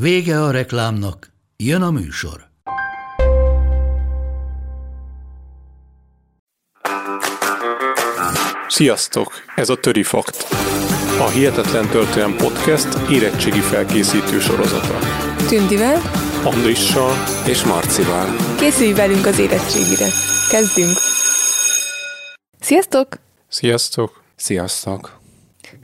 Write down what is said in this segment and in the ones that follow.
Vége a reklámnak, jön a műsor. Sziasztok! Ez a Töri Fakt. A Hihetetlen Történelem Podcast érettségi felkészítő sorozata. Tündivel Andrissal és Marcival. készülj velünk az érettségire. Kezdünk! Sziasztok! Sziasztok! Sziasztok!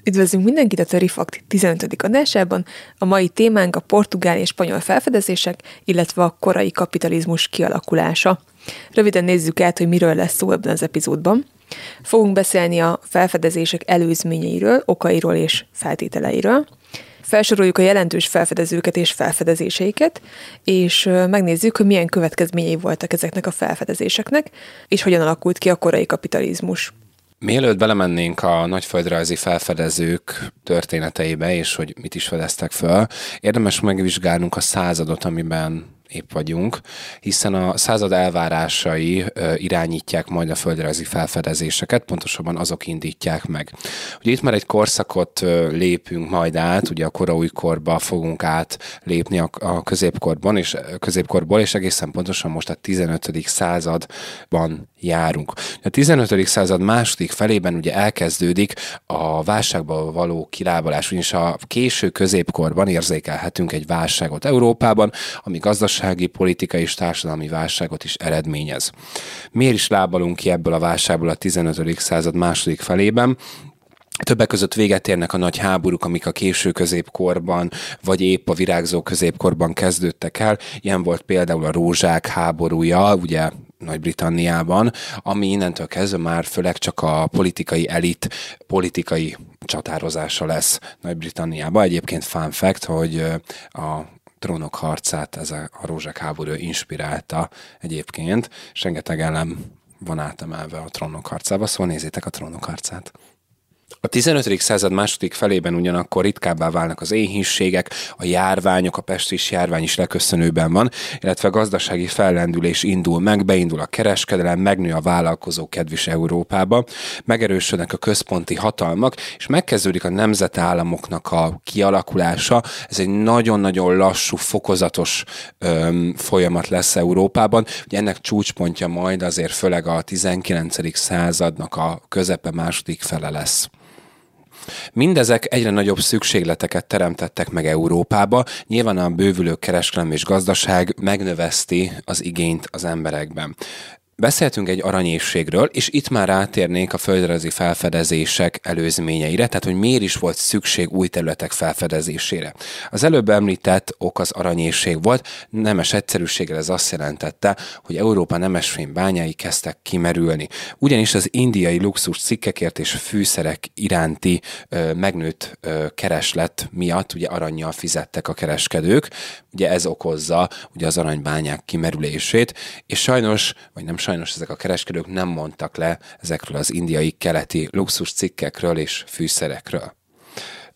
Üdvözlünk mindenkit a Törifakt 15. adásában. A mai témánk a portugál és spanyol felfedezések, illetve a korai kapitalizmus kialakulása. Röviden nézzük át, hogy miről lesz szó ebben az epizódban. Fogunk beszélni a felfedezések előzményeiről, okairól és feltételeiről. Felsoroljuk a jelentős felfedezőket és felfedezéseiket, és megnézzük, hogy milyen következményei voltak ezeknek a felfedezéseknek, és hogyan alakult ki a korai kapitalizmus. Mielőtt belemennénk a nagyföldrajzi felfedezők történeteibe, és hogy mit is fedeztek föl, érdemes megvizsgálnunk a századot, amiben épp vagyunk, hiszen a század elvárásai irányítják majd a földrajzi felfedezéseket, pontosabban azok indítják meg. Ugye itt már egy korszakot lépünk majd át, ugye a koraújkorba fogunk átlépni a, a középkorban, és középkorból, és egészen pontosan most a 15. században járunk. A 15. század második felében ugye elkezdődik a válságból való kilábalás, ugyanis a késő középkorban érzékelhetünk egy válságot Európában, ami gazdasági, politikai és társadalmi válságot is eredményez. Miért is lábalunk ki ebből a válságból a 15. század második felében? Többek között véget érnek a nagy háborúk, amik a késő középkorban, vagy épp a virágzó középkorban kezdődtek el. Ilyen volt például a rózsák háborúja, ugye nagy-Britanniában, ami innentől kezdve már főleg csak a politikai elit politikai csatározása lesz Nagy-Britanniában. Egyébként fun fact, hogy a trónok harcát ez a, a rózsák háború inspirálta egyébként, és rengeteg elem van átemelve a trónok harcába, szóval nézzétek a trónok harcát. A 15. század második felében ugyanakkor ritkábbá válnak az éhínségek, a járványok, a pestis járvány is leköszönőben van, illetve a gazdasági fellendülés indul meg, beindul a kereskedelem, megnő a vállalkozó kedvis Európába, megerősödnek a központi hatalmak, és megkezdődik a nemzetállamoknak a kialakulása. Ez egy nagyon-nagyon lassú, fokozatos öm, folyamat lesz Európában. Ugye ennek csúcspontja majd azért főleg a 19. századnak a közepe második fele lesz. Mindezek egyre nagyobb szükségleteket teremtettek meg Európába, nyilván a bővülő kereskedelem és gazdaság megnöveszti az igényt az emberekben. Beszéltünk egy aranyévségről, és itt már rátérnénk a földrajzi felfedezések előzményeire, tehát hogy miért is volt szükség új területek felfedezésére. Az előbb említett ok az aranyévség volt, nemes egyszerűséggel ez azt jelentette, hogy Európa nemesfém bányái kezdtek kimerülni. Ugyanis az indiai luxus cikkekért és fűszerek iránti ö, megnőtt ö, kereslet miatt ugye aranyjal fizettek a kereskedők, ugye ez okozza ugye az aranybányák kimerülését, és sajnos, vagy nem sajnos ezek a kereskedők nem mondtak le ezekről az indiai keleti luxus cikkekről és fűszerekről.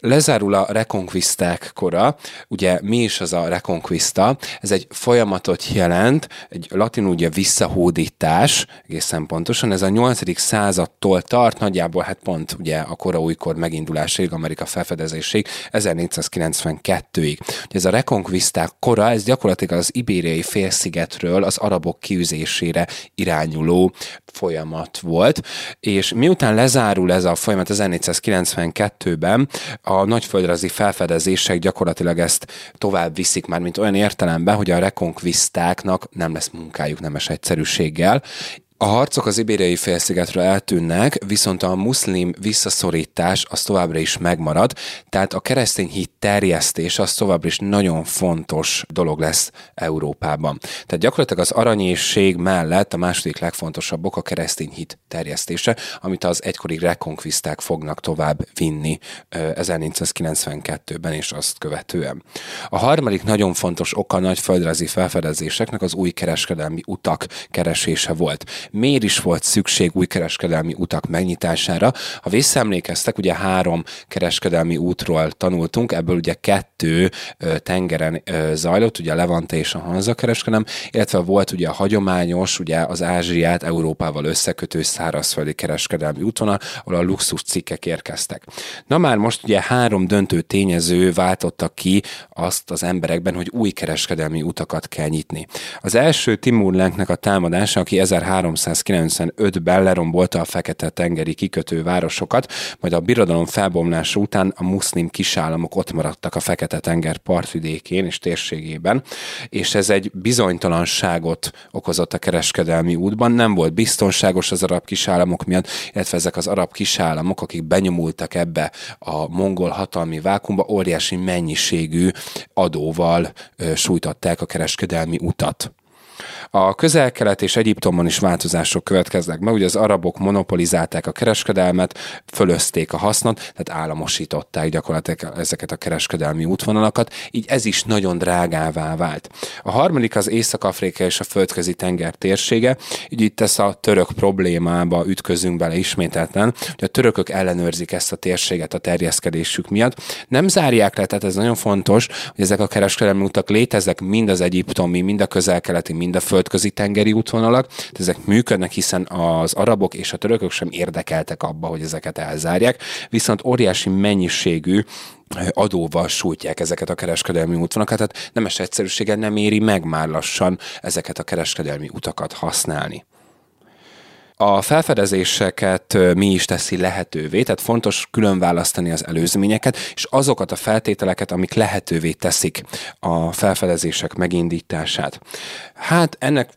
Lezárul a reconquisták kora. Ugye mi is az a reconquista? Ez egy folyamatot jelent, egy latinul ugye visszahódítás, egészen pontosan. Ez a 8. századtól tart, nagyjából hát pont ugye a kora újkor megindulásáig, Amerika felfedezéséig, 1492-ig. Ugye ez a reconquisták kora, ez gyakorlatilag az ibériai félszigetről az arabok kiűzésére irányuló folyamat volt, és miután lezárul ez a folyamat 1492-ben, a nagyföldrajzi felfedezések gyakorlatilag ezt tovább viszik már, mint olyan értelemben, hogy a rekonkvisztáknak nem lesz munkájuk nemes egyszerűséggel, A harcok az ibériai félszigetről eltűnnek, viszont a muszlim visszaszorítás az továbbra is megmarad, tehát a keresztény hit terjesztés az továbbra is nagyon fontos dolog lesz Európában. Tehát gyakorlatilag az aranyészség mellett a második legfontosabb ok a keresztény hit terjesztése, amit az egykori rekonkviszták fognak tovább vinni 1992-ben és azt követően. A harmadik nagyon fontos oka a nagy földrajzi felfedezéseknek az új kereskedelmi utak keresése volt miért is volt szükség új kereskedelmi utak megnyitására. Ha visszaemlékeztek, ugye három kereskedelmi útról tanultunk, ebből ugye kettő tengeren zajlott, ugye a Levante és a Hanza kereskedelem, illetve volt ugye a hagyományos, ugye az Ázsiát Európával összekötő szárazföldi kereskedelmi útvonal, ahol a luxus cikkek érkeztek. Na már most ugye három döntő tényező váltotta ki azt az emberekben, hogy új kereskedelmi utakat kell nyitni. Az első Timur Lenknek a támadása, aki 1995-ben lerombolta a Fekete-tengeri kikötő városokat, majd a birodalom felbomlása után a muszlim kisállamok ott maradtak a Fekete-tenger partvidékén és térségében, és ez egy bizonytalanságot okozott a kereskedelmi útban, nem volt biztonságos az arab kisállamok miatt, illetve ezek az arab kisállamok, akik benyomultak ebbe a mongol hatalmi vákumba, óriási mennyiségű adóval sújtották a kereskedelmi utat. A közel-kelet és Egyiptomban is változások következnek be, ugye az arabok monopolizálták a kereskedelmet, fölözték a hasznot, tehát államosították gyakorlatilag ezeket a kereskedelmi útvonalakat, így ez is nagyon drágává vált. A harmadik az Észak-Afrika és a földközi tenger térsége, így itt ez a török problémába ütközünk bele ismételten, hogy a törökök ellenőrzik ezt a térséget a terjeszkedésük miatt. Nem zárják le, tehát ez nagyon fontos, hogy ezek a kereskedelmi utak léteznek mind az egyiptomi, mind a közel-keleti, mind a föld földközi tengeri útvonalak, de ezek működnek, hiszen az arabok és a törökök sem érdekeltek abba, hogy ezeket elzárják, viszont óriási mennyiségű adóval sújtják ezeket a kereskedelmi útvonalakat, tehát nemes egyszerűséggel nem éri meg már lassan ezeket a kereskedelmi utakat használni. A felfedezéseket mi is teszi lehetővé, tehát fontos külön választani az előzményeket, és azokat a feltételeket, amik lehetővé teszik a felfedezések megindítását. Hát ennek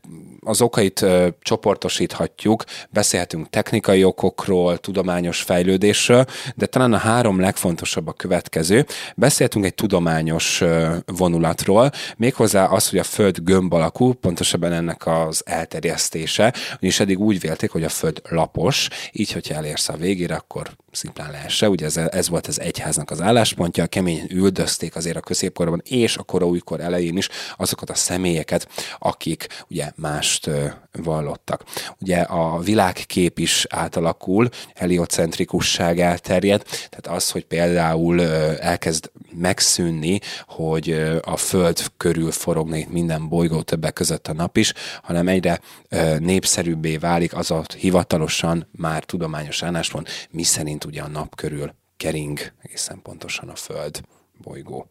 az okait ö, csoportosíthatjuk, beszélhetünk technikai okokról, tudományos fejlődésről, de talán a három legfontosabb a következő. Beszélhetünk egy tudományos ö, vonulatról, méghozzá az, hogy a Föld gömb alakú, pontosabban ennek az elterjesztése, ugyanis eddig úgy vélték, hogy a Föld lapos, így, hogyha elérsz a végére, akkor szimplán leesse. Ugye ez, ez volt az egyháznak az álláspontja, keményen üldözték azért a középkorban és a kora újkor elején is azokat a személyeket, akik ugye mást vallottak. Ugye a világkép is átalakul, heliocentrikusság elterjed, tehát az, hogy például elkezd megszűnni, hogy a Föld körül forogna minden bolygó többek között a nap is, hanem egyre népszerűbbé válik az a hivatalosan már tudományos álláspont, mi szerint ugye a nap körül kering egészen pontosan a Föld bolygó.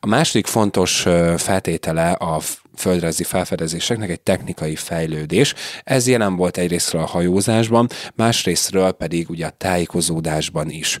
A második fontos feltétele a földrajzi felfedezéseknek egy technikai fejlődés. Ez jelen volt egyrésztről a hajózásban, másrésztről pedig ugye a tájékozódásban is.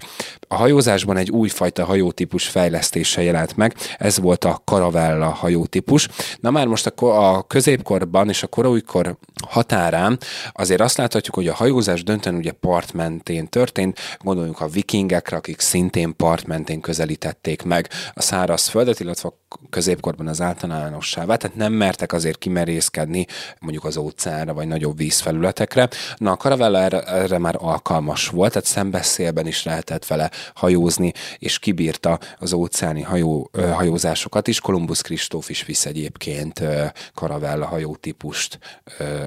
A hajózásban egy újfajta hajótípus fejlesztése jelent meg, ez volt a karavella hajótípus. Na már most a, középkorban és a koraújkor határán azért azt láthatjuk, hogy a hajózás döntően ugye part mentén történt, gondoljunk a vikingekre, akik szintén part mentén közelítették meg a szárazföldet, illetve a középkorban az általánossá vált, tehát nem mertek azért kimerészkedni mondjuk az óceánra vagy nagyobb vízfelületekre. Na a karavella erre, erre már alkalmas volt, tehát szembeszélben is lehetett vele hajózni, és kibírta az óceáni hajó, hajózásokat is. Kolumbusz Kristóf is visz egyébként karavella hajótípust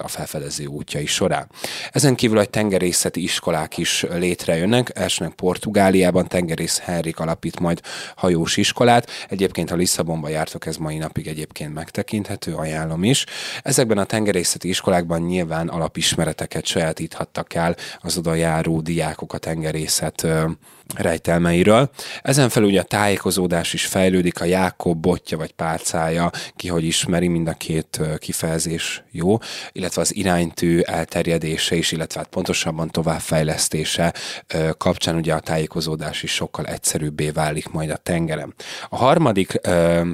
a felfedező útjai során. Ezen kívül egy tengerészeti iskolák is létrejönnek, elsőnek Portugáliában tengerész Henrik alapít majd hajós iskolát. Egyébként a Lisszabonba jártok, ez mai napig egyébként megtekinthető, ajánlom is. Ezekben a tengerészeti iskolákban nyilván alapismereteket sajátíthattak el az oda járó diákok a tengerészet rejtelmeiről. Ezen felül ugye a tájékozódás is fejlődik, a Jákob botja vagy pálcája, ki hogy ismeri, mind a két kifejezés jó, illetve az iránytű elterjedése is, illetve hát pontosabban továbbfejlesztése kapcsán ugye a tájékozódás is sokkal egyszerűbbé válik majd a tengeren. A harmadik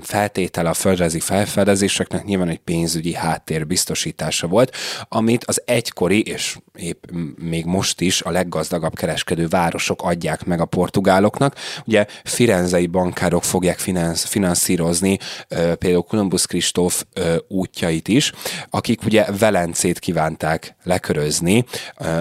feltétele a földrajzi felfedezéseknek nyilván egy pénzügyi háttér biztosítása volt, amit az egykori és épp még most is a leggazdagabb kereskedő városok adják meg a portugáloknak. Ugye firenzei bankárok fogják finansz, finanszírozni például Columbus Kristóf útjait is, akik ugye Velencét kívánták lekörözni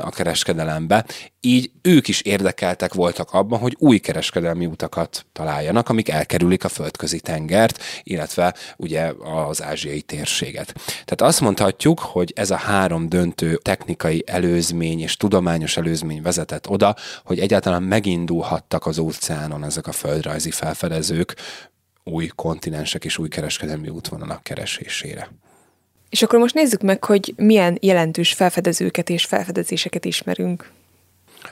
a kereskedelembe, így ők is érdekeltek voltak abban, hogy új kereskedelmi utakat találjanak, amik elkerülik a földközi tengert, illetve ugye az ázsiai térséget. Tehát azt mondhatjuk, hogy ez a három döntő technikai előzmény és tudományos előzmény vezetett oda, hogy egyáltalán megindulhattak az óceánon ezek a földrajzi felfedezők új kontinensek és új kereskedelmi útvonalak keresésére. És akkor most nézzük meg, hogy milyen jelentős felfedezőket és felfedezéseket ismerünk.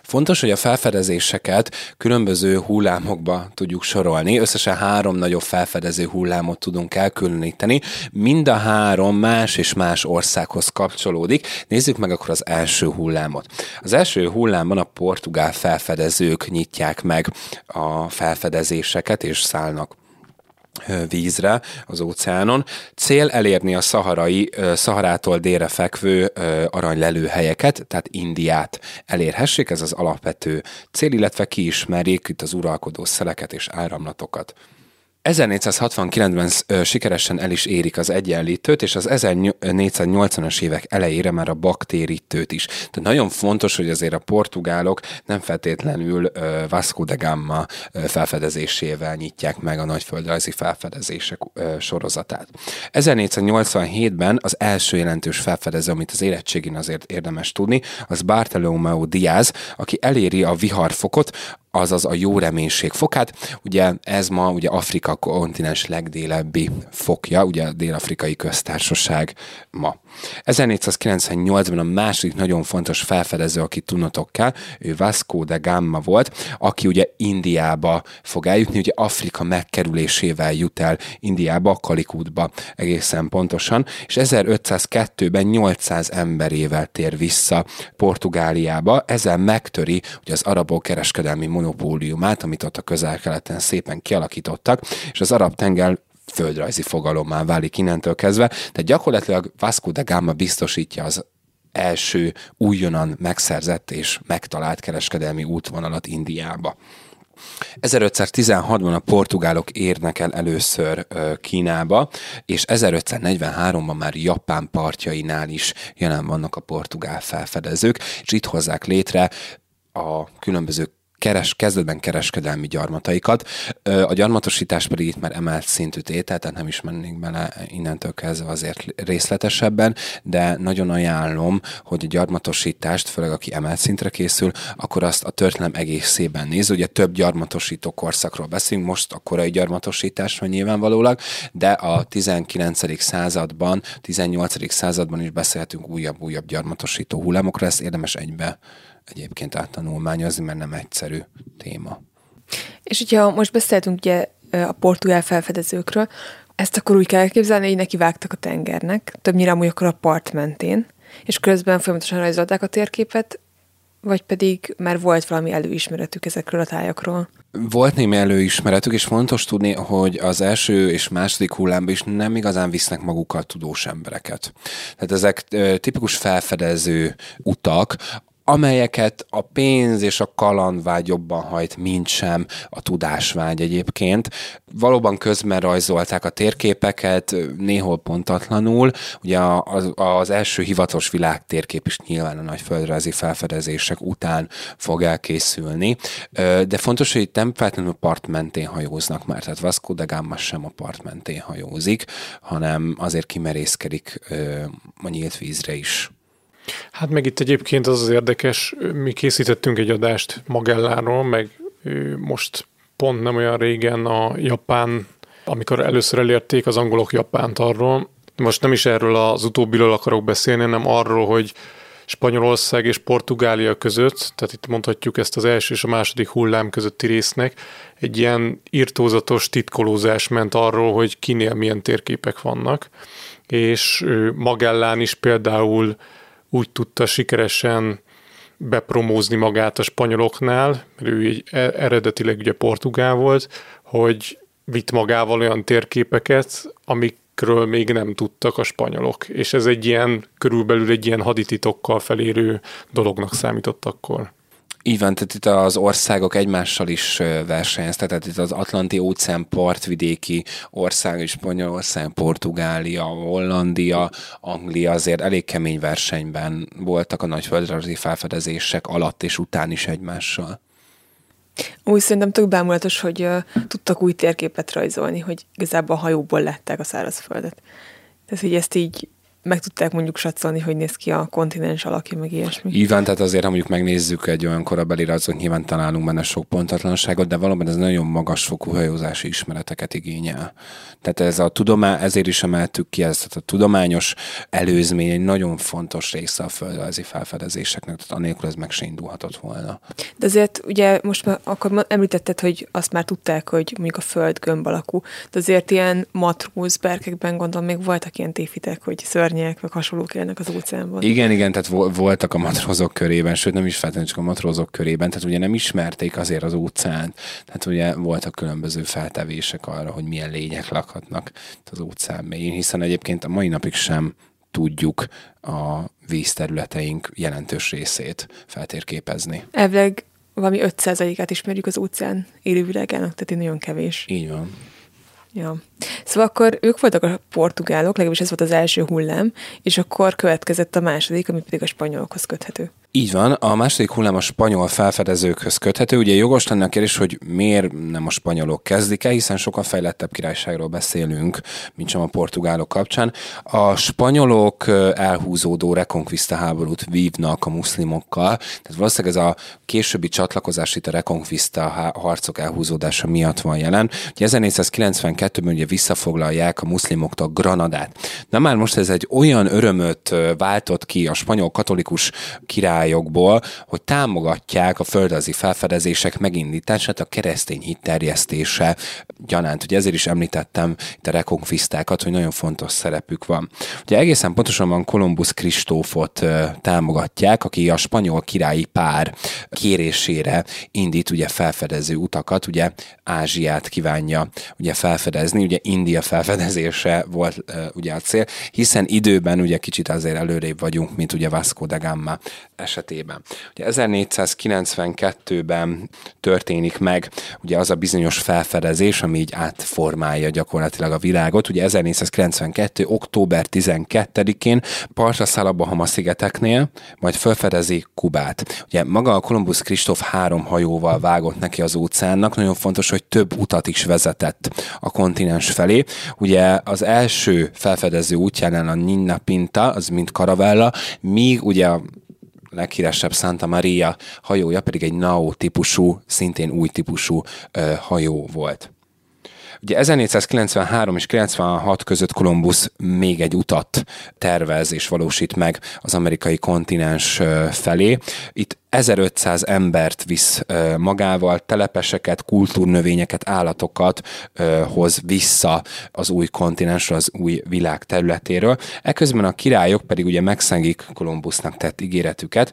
Fontos, hogy a felfedezéseket különböző hullámokba tudjuk sorolni. Összesen három nagyobb felfedező hullámot tudunk elkülöníteni. Mind a három más és más országhoz kapcsolódik. Nézzük meg akkor az első hullámot. Az első hullámban a portugál felfedezők nyitják meg a felfedezéseket és szállnak vízre az óceánon. Cél elérni a szaharai, szaharától délre fekvő aranylelőhelyeket, tehát Indiát elérhessék, ez az alapvető cél, illetve kiismerjék itt az uralkodó szeleket és áramlatokat. 1469-ben sikeresen el is érik az egyenlítőt, és az 1480-as évek elejére már a baktérítőt is. Tehát nagyon fontos, hogy azért a portugálok nem feltétlenül Vasco de Gama felfedezésével nyitják meg a nagyföldrajzi felfedezések sorozatát. 1487-ben az első jelentős felfedező, amit az érettségén azért érdemes tudni, az Bartolomeu Diaz, aki eléri a viharfokot, azaz a jó reménység fokát. Ugye ez ma ugye Afrika kontinens legdélebbi fokja, ugye a Dél-Afrikai Köztársaság ma. 1498-ban a második nagyon fontos felfedező, aki tudnotok kell, ő Vasco de Gama volt, aki ugye Indiába fog eljutni, ugye Afrika megkerülésével jut el Indiába, Kalikútba egészen pontosan, és 1502-ben 800 emberével tér vissza Portugáliába, ezzel megtöri ugye az arabok kereskedelmi monopóliumát, amit ott a közel-keleten szépen kialakítottak, és az arab tenger földrajzi fogalommá válik innentől kezdve. Tehát gyakorlatilag Vasco da Gama biztosítja az első újonnan megszerzett és megtalált kereskedelmi útvonalat Indiába. 1516-ban a portugálok érnek el először Kínába, és 1543-ban már Japán partjainál is jelen vannak a portugál felfedezők, és itt hozzák létre a különböző keres, kezdetben kereskedelmi gyarmataikat. A gyarmatosítás pedig itt már emelt szintű tétel, tehát nem is mennénk bele innentől kezdve azért részletesebben, de nagyon ajánlom, hogy a gyarmatosítást, főleg aki emelt szintre készül, akkor azt a történelem egészében néz. Ugye több gyarmatosító korszakról beszélünk, most a korai gyarmatosítás van nyilvánvalólag, de a 19. században, 18. században is beszélhetünk újabb-újabb gyarmatosító hullámokra, ezt érdemes egybe egyébként áttanulmányozni, mert nem egyszerű téma. És hogyha most beszéltünk ugye a portugál felfedezőkről, ezt akkor úgy kell elképzelni, hogy neki vágtak a tengernek, többnyire amúgy akkor a part mentén, és közben folyamatosan rajzolták a térképet, vagy pedig már volt valami előismeretük ezekről a tájakról? Volt némi előismeretük, és fontos tudni, hogy az első és második hullámban is nem igazán visznek magukkal tudós embereket. Tehát ezek tipikus felfedező utak, amelyeket a pénz és a kalandvágy jobban hajt, mint sem a tudásvágy egyébként. Valóban közben rajzolták a térképeket, néhol pontatlanul. Ugye az, az első hivatalos világtérkép is nyilván a nagy földrajzi felfedezések után fog elkészülni, de fontos, hogy nem feltétlenül part mentén hajóznak már, tehát Vasco da Gama sem a part mentén hajózik, hanem azért kimerészkedik a nyílt vízre is. Hát meg itt egyébként az az érdekes, mi készítettünk egy adást Magelláról, meg most pont nem olyan régen a Japán, amikor először elérték az angolok Japánt arról, most nem is erről az utóbbiről akarok beszélni, hanem arról, hogy Spanyolország és Portugália között, tehát itt mondhatjuk ezt az első és a második hullám közötti résznek, egy ilyen irtózatos titkolózás ment arról, hogy kinél milyen térképek vannak, és Magellán is például úgy tudta sikeresen bepromózni magát a spanyoloknál, mert ő egy e- eredetileg ugye portugál volt, hogy vitt magával olyan térképeket, amikről még nem tudtak a spanyolok, és ez egy ilyen, körülbelül egy ilyen hadititokkal felérő dolognak számított akkor. Így van, tehát itt az országok egymással is versenyeztek, tehát itt az Atlanti óceán partvidéki ország, Spanyolország, Portugália, Hollandia, Anglia azért elég kemény versenyben voltak a nagyföldrajzi felfedezések alatt és után is egymással. Úgy szerintem tök bámulatos, hogy uh, tudtak új térképet rajzolni, hogy igazából a hajóból látták a szárazföldet. Tehát, hogy ezt így meg tudták mondjuk satszolni, hogy néz ki a kontinens alakja, meg ilyesmi. Így van, tehát azért, ha mondjuk megnézzük egy olyan korabeli rajzot, nyilván találunk benne sok pontatlanságot, de valóban ez nagyon magas fokú hajózási ismereteket igényel. Tehát ez a tudomány, ezért is emeltük ki ezt, a tudományos előzmény egy nagyon fontos része a földrajzi felfedezéseknek, tehát anélkül ez meg se indulhatott volna. De azért ugye most már akkor említetted, hogy azt már tudták, hogy mondjuk a föld gömb alakú, de azért ilyen matróz berkekben gondolom még voltak ilyen téfitek, hogy szörny szörnyek, meg hasonlók élnek az óceánban. Igen, igen, tehát voltak a matrózok körében, sőt nem is feltétlenül csak a matrózok körében, tehát ugye nem ismerték azért az óceánt, tehát ugye voltak különböző feltevések arra, hogy milyen lények lakhatnak az óceán mélyén, hiszen egyébként a mai napig sem tudjuk a vízterületeink jelentős részét feltérképezni. Elvileg valami 5%-át ismerjük az óceán élővilágának, tehát nagyon kevés. Így van. Ja. Szóval akkor ők voltak a portugálok, legalábbis ez volt az első hullám, és akkor következett a második, ami pedig a spanyolokhoz köthető. Így van, a második hullám a spanyol felfedezőkhöz köthető. Ugye jogos lenne a kérdés, hogy miért nem a spanyolok kezdik el, hiszen sokkal fejlettebb királyságról beszélünk, mint sem a portugálok kapcsán. A spanyolok elhúzódó reconquista háborút vívnak a muszlimokkal, tehát valószínűleg ez a későbbi csatlakozás itt a reconquista harcok elhúzódása miatt van jelen. Ugye 1492-ben ugye visszafoglalják a muszlimoktól Granadát. Na már most ez egy olyan örömöt váltott ki a spanyol katolikus király osztályokból, hogy támogatják a földrajzi felfedezések megindítását, a keresztény hit terjesztése gyanánt. Ugye ezért is említettem itt a rekonfisztákat, hogy nagyon fontos szerepük van. Ugye egészen pontosan van Kolumbusz Kristófot támogatják, aki a spanyol királyi pár kérésére indít ugye felfedező utakat, ugye Ázsiát kívánja ugye felfedezni, ugye India felfedezése volt ugye a cél, hiszen időben ugye kicsit azért előrébb vagyunk, mint ugye Vasco da Gama esetében. Ugye 1492-ben történik meg ugye az a bizonyos felfedezés, ami így átformálja gyakorlatilag a világot. Ugye 1492. október 12-én partra száll a Bahama szigeteknél, majd felfedezi Kubát. Ugye maga a Kolumbusz Kristóf három hajóval vágott neki az óceánnak, nagyon fontos, hogy több utat is vezetett a kontinens felé. Ugye az első felfedező útjánál a Ninna Pinta, az mint karavella, míg ugye leghíresebb Santa Maria hajója pedig egy Nao típusú, szintén új típusú hajó volt. Ugye 1493 és 96 között Kolumbusz még egy utat tervez és valósít meg az amerikai kontinens felé. Itt 1500 embert visz magával, telepeseket, kultúrnövényeket, állatokat hoz vissza az új kontinensre, az új világ területéről. Eközben a királyok pedig ugye megszengik Kolumbusznak tett ígéretüket,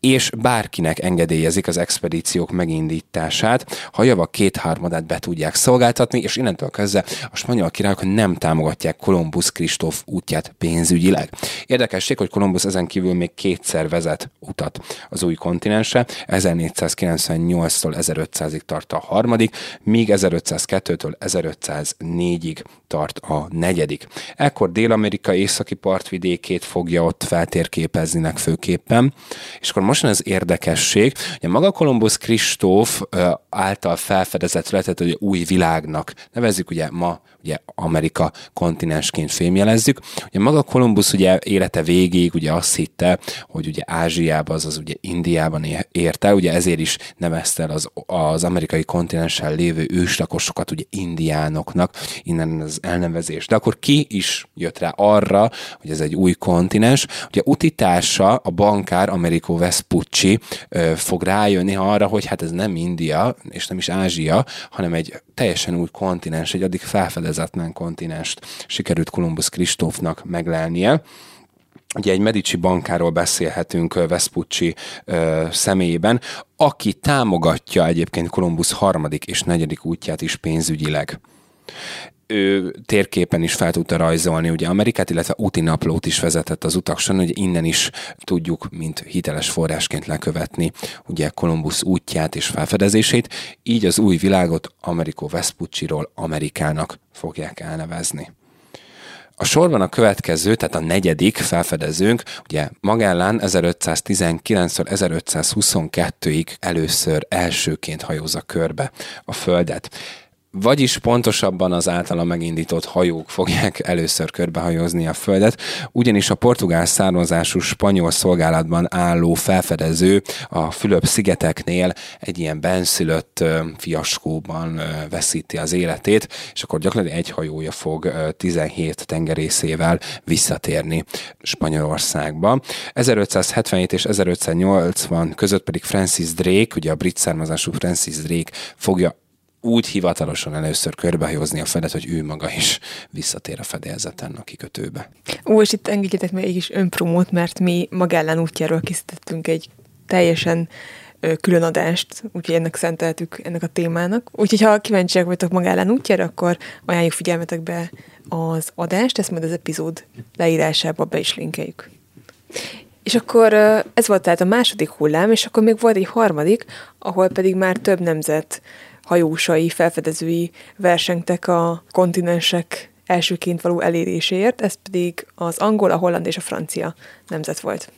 és bárkinek engedélyezik az expedíciók megindítását, ha javak kétharmadát be tudják szolgáltatni, és innentől kezdve a spanyol királyok nem támogatják Kolumbusz Kristóf útját pénzügyileg. Érdekesség, hogy Kolumbusz ezen kívül még kétszer vezet utat az új kontinensre, 1498-tól 1500-ig tart a harmadik, míg 1502-től 1504-ig tart a negyedik. Ekkor Dél-Amerika északi partvidékét fogja ott feltérképezni főképpen, és akkor most most van az érdekesség, hogy maga Kolumbusz Kristóf által felfedezett területet, hogy új világnak nevezzük, ugye ma ugye Amerika kontinensként fémjelezzük. Ugye maga Kolumbusz ugye élete végéig ugye azt hitte, hogy ugye Ázsiában, azaz ugye Indiában érte, ugye ezért is nevezte az, az amerikai kontinensen lévő őslakosokat ugye indiánoknak, innen az elnevezés. De akkor ki is jött rá arra, hogy ez egy új kontinens. Ugye utitársa, a bankár Americo Vespucci fog rájönni arra, hogy hát ez nem India, és nem is Ázsia, hanem egy teljesen új kontinens, egy addig felfedezetlen kontinenst sikerült Kolumbusz Kristófnak meglelnie. Ugye egy Medici bankáról beszélhetünk Vespucci ö, személyében, aki támogatja egyébként Kolumbusz harmadik és negyedik útját is pénzügyileg ő térképen is fel tudta rajzolni ugye Amerikát, illetve úti naplót is vezetett az utak hogy innen is tudjuk, mint hiteles forrásként lekövetni ugye Kolumbusz útját és felfedezését, így az új világot Americo Vespucci-ról Amerikának fogják elnevezni. A sorban a következő, tehát a negyedik felfedezőnk, ugye Magellán 1519-től 1522-ig először elsőként hajózza körbe a Földet. Vagyis pontosabban az általa megindított hajók fogják először körbehajózni a Földet, ugyanis a portugál származású spanyol szolgálatban álló felfedező a Fülöp-szigeteknél egy ilyen benszülött fiaskóban veszíti az életét, és akkor gyakorlatilag egy hajója fog 17 tengerészével visszatérni Spanyolországba. 1577 és 1580 között pedig Francis Drake, ugye a brit származású Francis Drake fogja úgy hivatalosan először körbehajózni a fedet, hogy ő maga is visszatér a fedélzeten a kikötőbe. Ó, és itt engedjetek még is önpromót, mert mi Magellán útjáról készítettünk egy teljesen külön adást, úgyhogy ennek szenteltük ennek a témának. Úgyhogy ha kíváncsiak vagytok Magellán útjára, akkor ajánljuk figyelmetekbe az adást, ezt majd az epizód leírásába be is linkeljük. És akkor ez volt tehát a második hullám, és akkor még volt egy harmadik, ahol pedig már több nemzet hajósai, felfedezői versengtek a kontinensek elsőként való eléréséért, ez pedig az angol, a holland és a francia nemzet volt.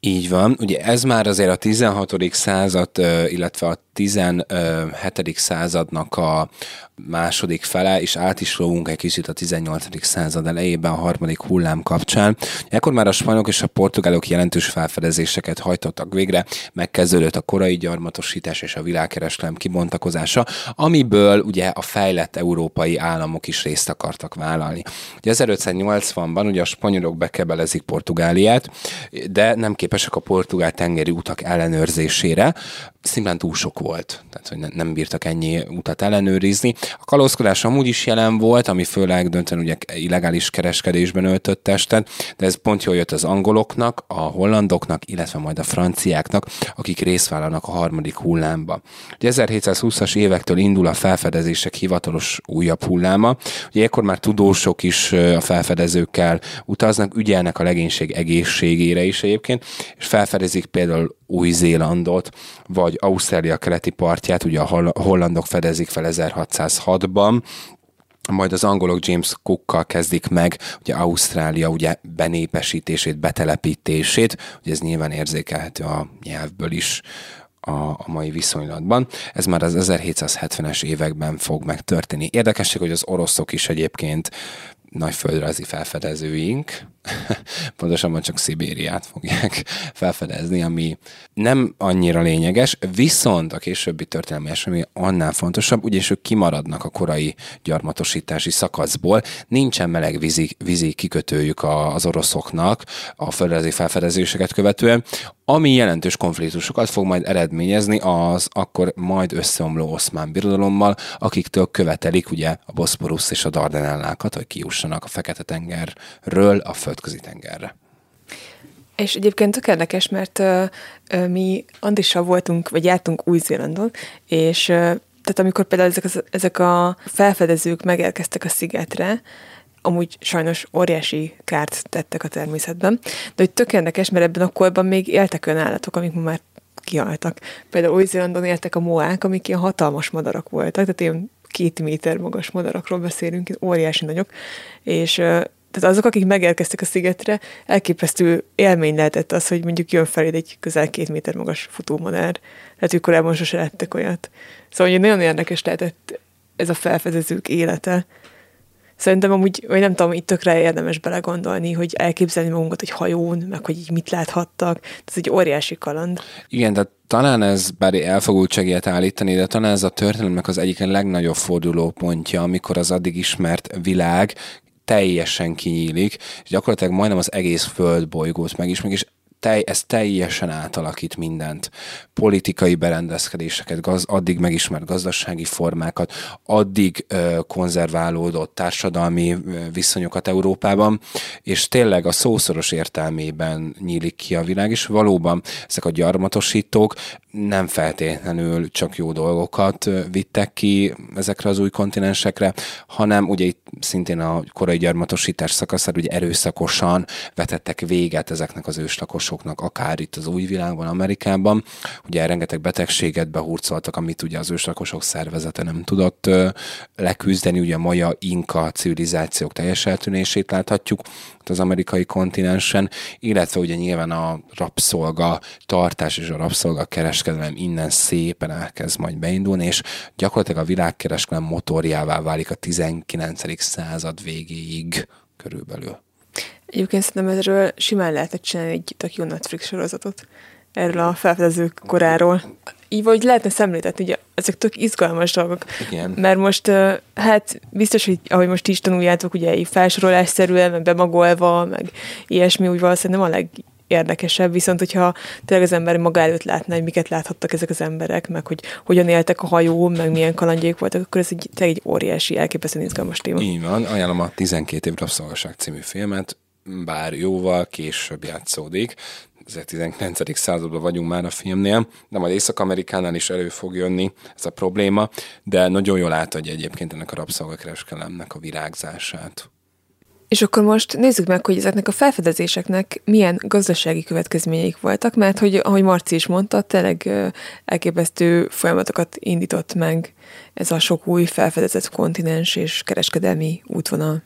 Így van. Ugye ez már azért a 16. század, illetve a 17. századnak a második fele, és át is rovunk egy kicsit a 18. század elejében a harmadik hullám kapcsán. Ekkor már a spanyolok és a portugálok jelentős felfedezéseket hajtottak végre, megkezdődött a korai gyarmatosítás és a világkereskedelem kibontakozása, amiből ugye a fejlett európai államok is részt akartak vállalni. Ugye 1580-ban ugye a spanyolok bekebelezik Portugáliát, de nem képesek a portugál tengeri utak ellenőrzésére, szimplán túl sok volt, tehát hogy nem bírtak ennyi utat ellenőrizni. A kalózkodás amúgy is jelen volt, ami főleg döntően ugye illegális kereskedésben öltött testet, de ez pont jól jött az angoloknak, a hollandoknak, illetve majd a franciáknak, akik részt vállalnak a harmadik hullámba. Ugye 1720-as évektől indul a felfedezések hivatalos újabb hulláma. Ugye ekkor már tudósok is a felfedezőkkel utaznak, ügyelnek a legénység egészségére is egyébként, és felfedezik például új-Zélandot, vagy Ausztrália keleti partját, ugye a hollandok fedezik fel 1606-ban, majd az angolok James Cookkal kezdik meg ugye Ausztrália ugye benépesítését, betelepítését, ugye ez nyilván érzékelhető a nyelvből is a, a mai viszonylatban. Ez már az 1770-es években fog megtörténni. Érdekesség, hogy az oroszok is egyébként nagy földrajzi felfedezőink, pontosabban csak Szibériát fogják felfedezni, ami nem annyira lényeges, viszont a későbbi történelmi esemény annál fontosabb, ugyanis ők kimaradnak a korai gyarmatosítási szakaszból, nincsen meleg vízi, vízi kikötőjük az oroszoknak a földrajzi felfedezéseket követően, ami jelentős konfliktusokat fog majd eredményezni az akkor majd összeomló oszmán birodalommal, akiktől követelik ugye a Boszporusz és a Dardanellákat, hogy kijussanak a Fekete-tengerről a földközi tengerre. És egyébként tök érdekes, mert uh, mi Andrissal voltunk, vagy jártunk Új-Zélandon, és uh, tehát amikor például ezek, az, ezek a felfedezők megérkeztek a szigetre, amúgy sajnos óriási kárt tettek a természetben, de hogy tök érdekes, mert ebben a korban még éltek olyan állatok, amik már kihaltak. Például Új-Zélandon éltek a moák, amik ilyen hatalmas madarak voltak, tehát ilyen két méter magas madarakról beszélünk, óriási nagyok, és tehát azok, akik megérkeztek a szigetre, elképesztő élmény lehetett az, hogy mondjuk jön feléd egy közel két méter magas futómadár. Tehát hogy korábban sose lettek olyat. Szóval hogy nagyon érdekes lehetett ez a felfedezők élete. Szerintem amúgy, vagy nem tudom, itt tökre érdemes belegondolni, hogy elképzelni magunkat egy hajón, meg hogy így mit láthattak. Ez egy óriási kaland. Igen, tehát talán ez, bár elfogultságiát állítani, de talán ez a történetnek az egyik legnagyobb fordulópontja, amikor az addig ismert világ teljesen kinyílik, és gyakorlatilag majdnem az egész földbolygót megismerik, és tej, ez teljesen átalakít mindent. Politikai berendezkedéseket, gaz, addig megismert gazdasági formákat, addig ö, konzerválódott társadalmi viszonyokat Európában, és tényleg a szószoros értelmében nyílik ki a világ, és valóban ezek a gyarmatosítók nem feltétlenül csak jó dolgokat vittek ki ezekre az új kontinensekre, hanem ugye itt szintén a korai gyarmatosítás szakaszára ugye erőszakosan vetettek véget ezeknek az őslakosoknak, akár itt az új világban, Amerikában. Ugye rengeteg betegséget behurcoltak, amit ugye az őslakosok szervezete nem tudott leküzdeni, ugye a maja, inka civilizációk teljes eltűnését láthatjuk az amerikai kontinensen, illetve ugye nyilván a rabszolga tartás és a rabszolga kereskedelem innen szépen elkezd majd beindulni, és gyakorlatilag a világkereskedelem motorjává válik a 19. század végéig körülbelül. Egyébként szerintem erről simán lehetett csinálni egy tök jó Netflix sorozatot erről a felfedezők koráról. Így vagy lehetne szemléltetni, ugye ezek tök izgalmas dolgok. Igen. Mert most, hát biztos, hogy ahogy most is tanuljátok, ugye így felsorolásszerűen, meg bemagolva, meg ilyesmi, úgy valószínűleg nem a legérdekesebb, viszont hogyha tényleg az ember maga előtt látná, hogy miket láthattak ezek az emberek, meg hogy hogyan éltek a hajó, meg milyen kalandjék voltak, akkor ez egy, tényleg egy óriási, elképesztően izgalmas téma. Így van, ajánlom a 12 év rabszolgaság című filmet, bár jóval később játszódik, ez a 19. században vagyunk már a filmnél, de majd Észak-Amerikánál is elő fog jönni ez a probléma, de nagyon jól átadja egyébként ennek a rabszolgakereskedelemnek a virágzását. És akkor most nézzük meg, hogy ezeknek a felfedezéseknek milyen gazdasági következményeik voltak, mert hogy, ahogy Marci is mondta, tényleg elképesztő folyamatokat indított meg ez a sok új felfedezett kontinens és kereskedelmi útvonal.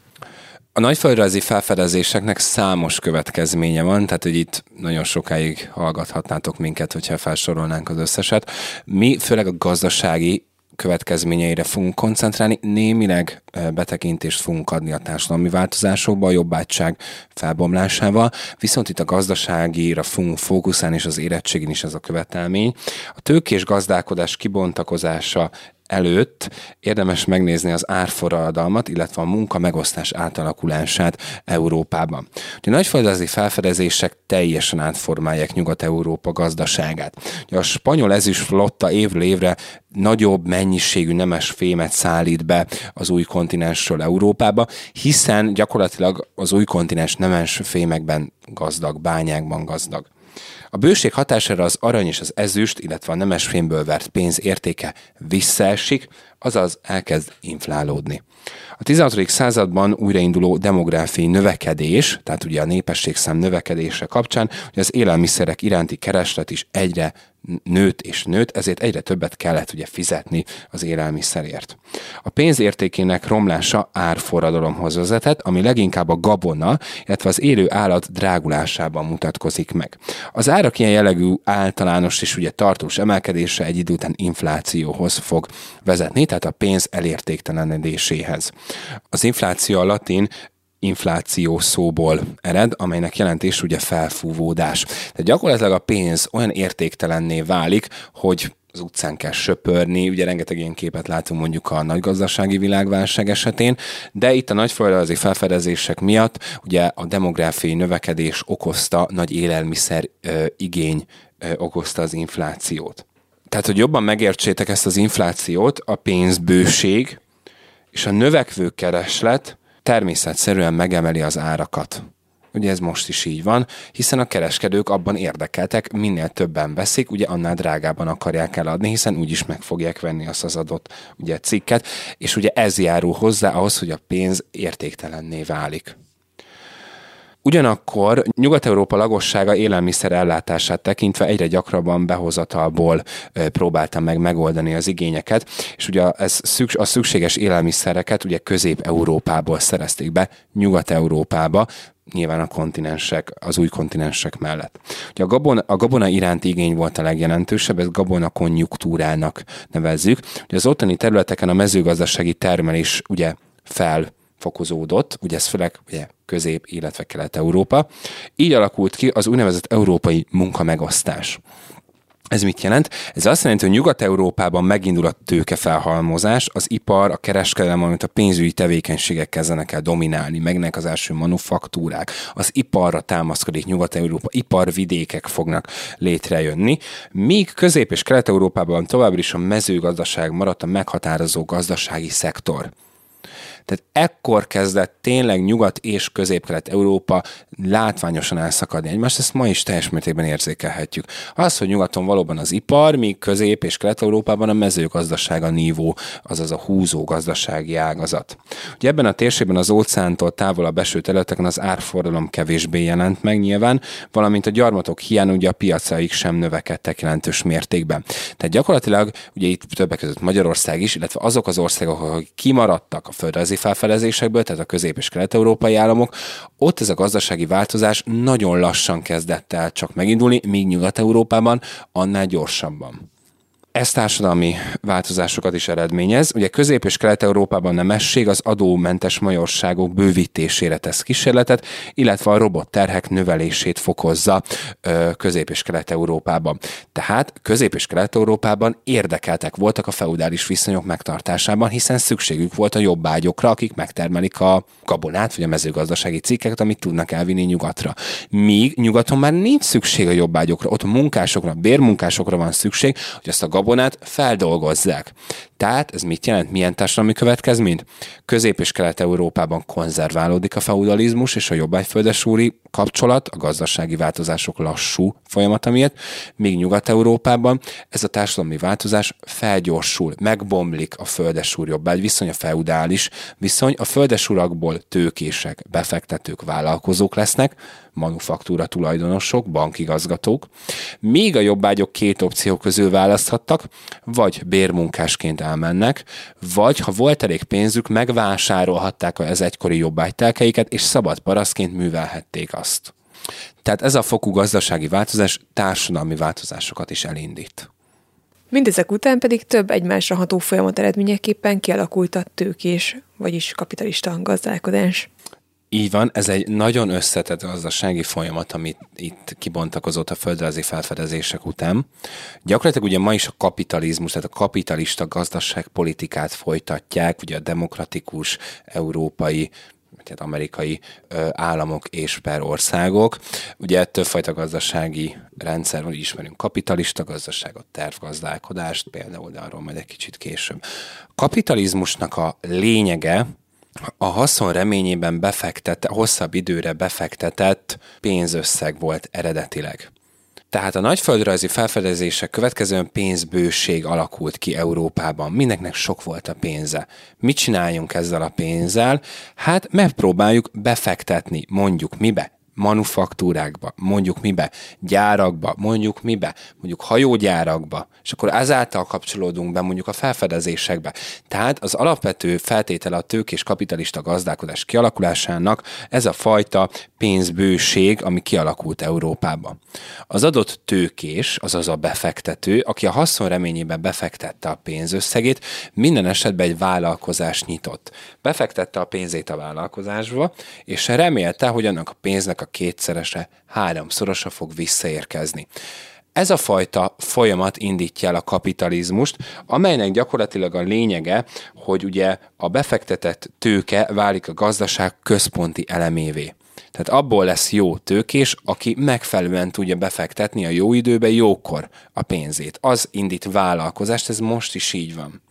A nagyföldrajzi felfedezéseknek számos következménye van, tehát hogy itt nagyon sokáig hallgathatnátok minket, hogyha felsorolnánk az összeset. Mi főleg a gazdasági következményeire fogunk koncentrálni, némileg betekintést fogunk adni a társadalmi változásokba, a jobbátság felbomlásával, viszont itt a gazdaságira fogunk fókuszálni, és az érettségén is ez a követelmény. A tőkés gazdálkodás kibontakozása előtt érdemes megnézni az árforradalmat, illetve a munka megosztás átalakulását Európában. Ugye nagyföldrajzi felfedezések teljesen átformálják Nyugat-Európa gazdaságát. A spanyol ezüst flotta évről évre nagyobb mennyiségű nemes fémet szállít be az új kontinensről Európába, hiszen gyakorlatilag az új kontinens nemes fémekben gazdag, bányákban gazdag. A bőség hatására az arany és az ezüst, illetve a nemes fémből vert pénz értéke visszaesik, azaz elkezd inflálódni. A 16. században újrainduló demográfiai növekedés, tehát ugye a népességszám növekedése kapcsán, hogy az élelmiszerek iránti kereslet is egyre nőtt és nőtt, ezért egyre többet kellett ugye fizetni az élelmiszerért. A pénz értékének romlása árforradalomhoz vezetett, ami leginkább a gabona, illetve az élő állat drágulásában mutatkozik meg. Az árak ilyen jellegű általános és ugye tartós emelkedése egy idő után inflációhoz fog vezetni, tehát a pénz elértéktelenedéséhez. Az infláció a latin infláció szóból ered, amelynek jelentés ugye felfúvódás. Tehát gyakorlatilag a pénz olyan értéktelenné válik, hogy az utcán kell söpörni, ugye rengeteg ilyen képet látunk mondjuk a nagy gazdasági világválság esetén, de itt a nagyföldrajzi felfedezések miatt ugye a demográfiai növekedés okozta nagy élelmiszer ö, igény ö, okozta az inflációt. Tehát, hogy jobban megértsétek ezt az inflációt, a pénzbőség és a növekvő kereslet természetszerűen megemeli az árakat. Ugye ez most is így van, hiszen a kereskedők abban érdekeltek, minél többen veszik, ugye annál drágában akarják eladni, hiszen úgyis meg fogják venni azt az adott ugye, cikket, és ugye ez járul hozzá ahhoz, hogy a pénz értéktelenné válik. Ugyanakkor Nyugat-Európa lakossága élelmiszer ellátását tekintve egyre gyakrabban behozatalból próbálta meg megoldani az igényeket, és ugye ez a szükséges élelmiszereket ugye Közép-Európából szerezték be Nyugat-Európába, nyilván a kontinensek, az új kontinensek mellett. Ugye a gabona, a gabona iránti igény volt a legjelentősebb, ezt gabona konjunktúrának nevezzük. Ugye az ottani területeken a mezőgazdasági termelés ugye fel fokozódott, ugye ez főleg ugye Közép, illetve Kelet-Európa. Így alakult ki az úgynevezett európai munkamegosztás. Ez mit jelent? Ez azt jelenti, hogy Nyugat-Európában megindul a tőkefelhalmozás, az ipar, a kereskedelem, amit a pénzügyi tevékenységek kezdenek el dominálni, megnek az első manufaktúrák, az iparra támaszkodik Nyugat-Európa, iparvidékek fognak létrejönni, míg Közép- és Kelet-Európában továbbra is a mezőgazdaság maradt a meghatározó gazdasági szektor. Tehát ekkor kezdett tényleg Nyugat és Közép-Kelet-Európa látványosan elszakadni egymást, ezt ma is teljes mértékben érzékelhetjük. Az, hogy nyugaton valóban az ipar, míg Közép- és Kelet-Európában a mezőgazdaság a nívó, azaz a húzó gazdasági ágazat. Ugye ebben a térségben az óceántól távolabb eső területeken az árforgalom kevésbé jelent meg nyilván, valamint a gyarmatok hiány ugye a piacaik sem növekedtek jelentős mértékben. Tehát gyakorlatilag ugye itt többek között Magyarország is, illetve azok az országok, akik kimaradtak a földrajzi felfedezésekből, tehát a közép- és kelet-európai államok, ott ez a gazdasági változás nagyon lassan kezdett el csak megindulni, míg Nyugat-Európában annál gyorsabban. Ez társadalmi változásokat is eredményez. Ugye Közép- és Kelet-Európában nemesség az adómentes majorságok bővítésére tesz kísérletet, illetve a robotterhek növelését fokozza Közép- és Kelet-Európában. Tehát Közép- és Kelet-Európában érdekeltek voltak a feudális viszonyok megtartásában, hiszen szükségük volt a jobb ágyokra, akik megtermelik a gabonát, vagy a mezőgazdasági cikkeket, amit tudnak elvinni nyugatra. Míg nyugaton már nincs szükség a jobb ágyokra, ott munkásokra, bérmunkásokra van szükség, hogy ezt a gabonát feldolgozzák. Tehát ez mit jelent? Milyen társadalmi következményt? Közép- és Kelet-Európában konzerválódik a feudalizmus és a jobbágyföldesúri kapcsolat, a gazdasági változások lassú folyamata miatt, míg Nyugat-Európában ez a társadalmi változás felgyorsul, megbomlik a földesúr jobbágy viszony, a feudális viszony, a földesúrakból tőkések, befektetők, vállalkozók lesznek, manufaktúra tulajdonosok, bankigazgatók, míg a jobbágyok két opció közül választhattak, vagy bérmunkásként elmennek, vagy ha volt elég pénzük, megvásárolhatták az egykori jobbágytelkeiket, és szabad paraszként művelhették azt. Tehát ez a fokú gazdasági változás társadalmi változásokat is elindít. Mindezek után pedig több egymásra ható folyamat eredményeképpen kialakult a tőkés, vagyis kapitalista gazdálkodás. Így van, ez egy nagyon összetett gazdasági folyamat, amit itt kibontakozott a földrajzi felfedezések után. Gyakorlatilag ugye ma is a kapitalizmus, tehát a kapitalista gazdaságpolitikát folytatják, ugye a demokratikus, európai, tehát amerikai ö, államok és per országok. Ugye többfajta gazdasági rendszer van, ismerünk kapitalista gazdaságot, tervgazdálkodást például, de arról majd egy kicsit később. Kapitalizmusnak a lényege, a haszon reményében befektetett, hosszabb időre befektetett pénzösszeg volt eredetileg. Tehát a nagyföldrajzi felfedezések következően pénzbőség alakult ki Európában. Mindenkinek sok volt a pénze. Mit csináljunk ezzel a pénzzel? Hát megpróbáljuk befektetni, mondjuk mibe? Manufaktúrákba, mondjuk mibe, gyárakba, mondjuk mibe, mondjuk hajógyárakba, és akkor ezáltal kapcsolódunk be mondjuk a felfedezésekbe. Tehát az alapvető feltétele a tőkés kapitalista gazdálkodás kialakulásának ez a fajta pénzbőség, ami kialakult Európában. Az adott tőkés, azaz a befektető, aki a haszon reményében befektette a pénzösszegét, minden esetben egy vállalkozás nyitott. Befektette a pénzét a vállalkozásba, és remélte, hogy annak a pénznek a kétszerese, háromszorosa fog visszaérkezni. Ez a fajta folyamat indítja el a kapitalizmust, amelynek gyakorlatilag a lényege, hogy ugye a befektetett tőke válik a gazdaság központi elemévé. Tehát abból lesz jó tőkés, aki megfelelően tudja befektetni a jó időbe, jókor a pénzét. Az indít vállalkozást, ez most is így van.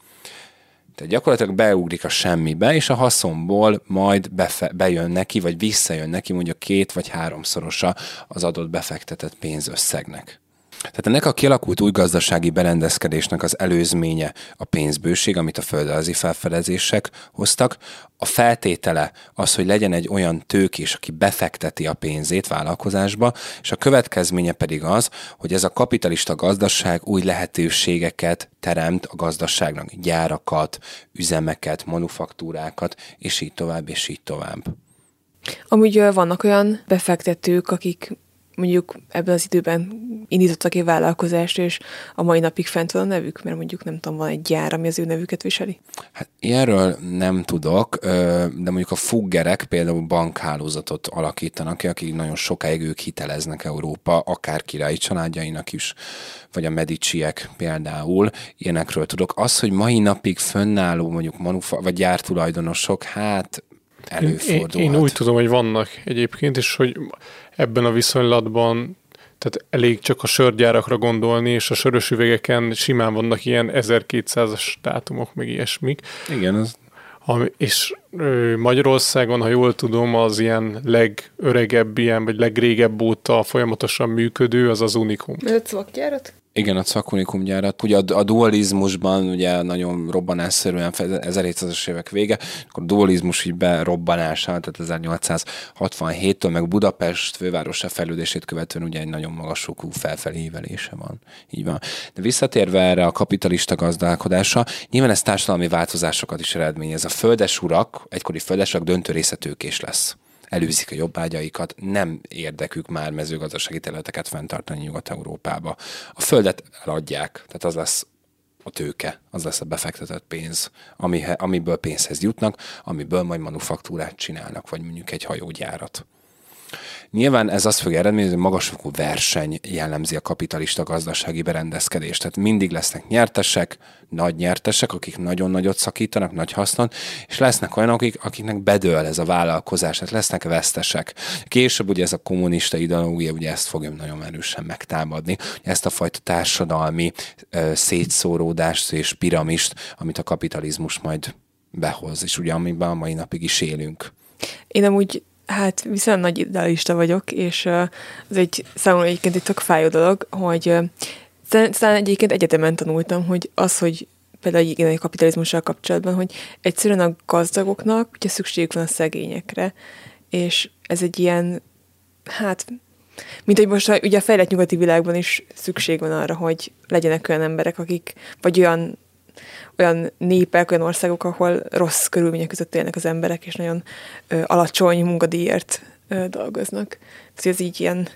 Tehát gyakorlatilag beugrik a semmibe, és a haszonból majd befe- bejön neki, vagy visszajön neki mondjuk két vagy háromszorosa az adott befektetett pénzösszegnek. Tehát ennek a kialakult új gazdasági berendezkedésnek az előzménye a pénzbőség, amit a földrajzi felfedezések hoztak. A feltétele az, hogy legyen egy olyan tőkés, aki befekteti a pénzét vállalkozásba, és a következménye pedig az, hogy ez a kapitalista gazdaság új lehetőségeket teremt a gazdaságnak, gyárakat, üzemeket, manufaktúrákat, és így tovább, és így tovább. Amúgy vannak olyan befektetők, akik mondjuk ebben az időben indítottak egy vállalkozást, és a mai napig fent van a nevük, mert mondjuk nem tudom, van egy gyár, ami az ő nevüket viseli? Hát ilyenről nem tudok, de mondjuk a fuggerek például bankhálózatot alakítanak ki, akik nagyon sokáig ők hiteleznek Európa, akár királyi családjainak is, vagy a Mediciek például, ilyenekről tudok. Az, hogy mai napig fönnálló mondjuk manufa, vagy gyártulajdonosok, hát előfordulhat. Én, én úgy tudom, hogy vannak egyébként, és hogy ebben a viszonylatban tehát elég csak a sörgyárakra gondolni, és a sörös üvegeken simán vannak ilyen 1200-as dátumok, meg ilyesmik. Igen, az ami, és ö, Magyarországon, ha jól tudom, az ilyen legöregebb, ilyen, vagy legrégebb óta folyamatosan működő, az az Unikum. Ez a? Igen, a Szakunikum gyárat. Ugye a, a dualizmusban ugye nagyon robbanásszerűen 1700-as évek vége, akkor a dualizmus így berobbanása, tehát 1867-től meg Budapest fővárosa fejlődését követően ugye egy nagyon magas sokú felfelé van. Így van. De visszatérve erre a kapitalista gazdálkodásra, nyilván ez társadalmi változásokat is eredményez. A földes urak, egykori földes urak döntő része tőkés lesz előzik a jobbágyaikat, nem érdekük már mezőgazdasági területeket fenntartani Nyugat-Európába. A földet eladják, tehát az lesz a tőke, az lesz a befektetett pénz, amiből pénzhez jutnak, amiből majd manufaktúrát csinálnak, vagy mondjuk egy hajógyárat. Nyilván ez azt fogja eredményezni, hogy magasfokú verseny jellemzi a kapitalista gazdasági berendezkedést. Tehát mindig lesznek nyertesek, nagy nyertesek, akik nagyon nagyot szakítanak, nagy hasznot, és lesznek olyanok, akik, akiknek bedől ez a vállalkozás, tehát lesznek vesztesek. Később ugye ez a kommunista ideológia ugye ezt fogja nagyon erősen megtámadni, ezt a fajta társadalmi ö, szétszóródást és piramist, amit a kapitalizmus majd behoz, és ugye amiben a mai napig is élünk. Én amúgy Hát viszont nagy idealista vagyok, és az egy számomra egyébként egy tök fájó dolog, hogy talán egyébként egyetemen tanultam, hogy az, hogy például igen, a kapitalizmussal kapcsolatban, hogy egyszerűen a gazdagoknak ugye szükségük van a szegényekre, és ez egy ilyen, hát, mint hogy most ugye a fejlett nyugati világban is szükség van arra, hogy legyenek olyan emberek, akik, vagy olyan olyan népek, olyan országok, ahol rossz körülmények között élnek az emberek, és nagyon ö, alacsony munkadíjért ö, dolgoznak. Ez így ilyen